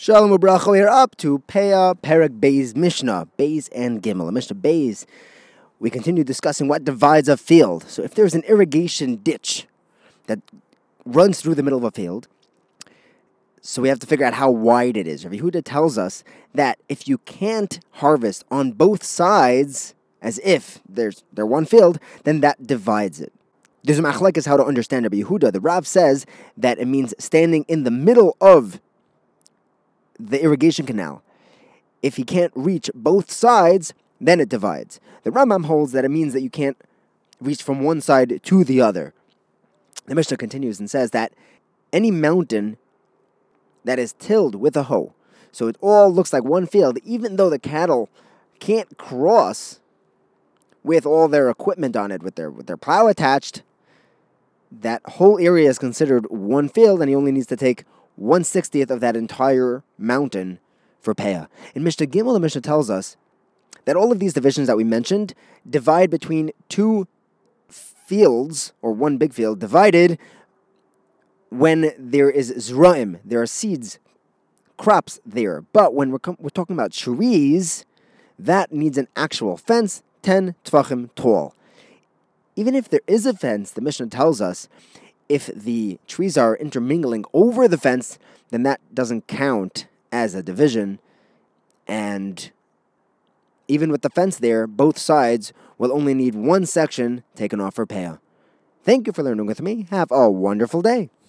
Shalom Ubracha, we are up to Peah Perek Beis Mishnah, Beis and Gimel. Mishnah Beis, we continue discussing what divides a field. So if there's an irrigation ditch that runs through the middle of a field, so we have to figure out how wide it is. Rabbi Yehuda tells us that if you can't harvest on both sides, as if there's they're one field, then that divides it. There's a machlekes how to understand Rabbi Yehuda. The Rav says that it means standing in the middle of the irrigation canal. If he can't reach both sides, then it divides. The Rambam holds that it means that you can't reach from one side to the other. The Mishnah continues and says that any mountain that is tilled with a hoe, so it all looks like one field, even though the cattle can't cross with all their equipment on it, with their with their plow attached, that whole area is considered one field, and he only needs to take 160th of that entire mountain for Peah. In Mishnah Gimel, the Mishnah tells us that all of these divisions that we mentioned divide between two fields, or one big field, divided when there is zraim, there are seeds, crops there. But when we're, com- we're talking about trees, that needs an actual fence, 10 tefachim tall. Even if there is a fence, the Mishnah tells us if the trees are intermingling over the fence, then that doesn't count as a division. And even with the fence there, both sides will only need one section taken off for Peah. Thank you for learning with me. Have a wonderful day.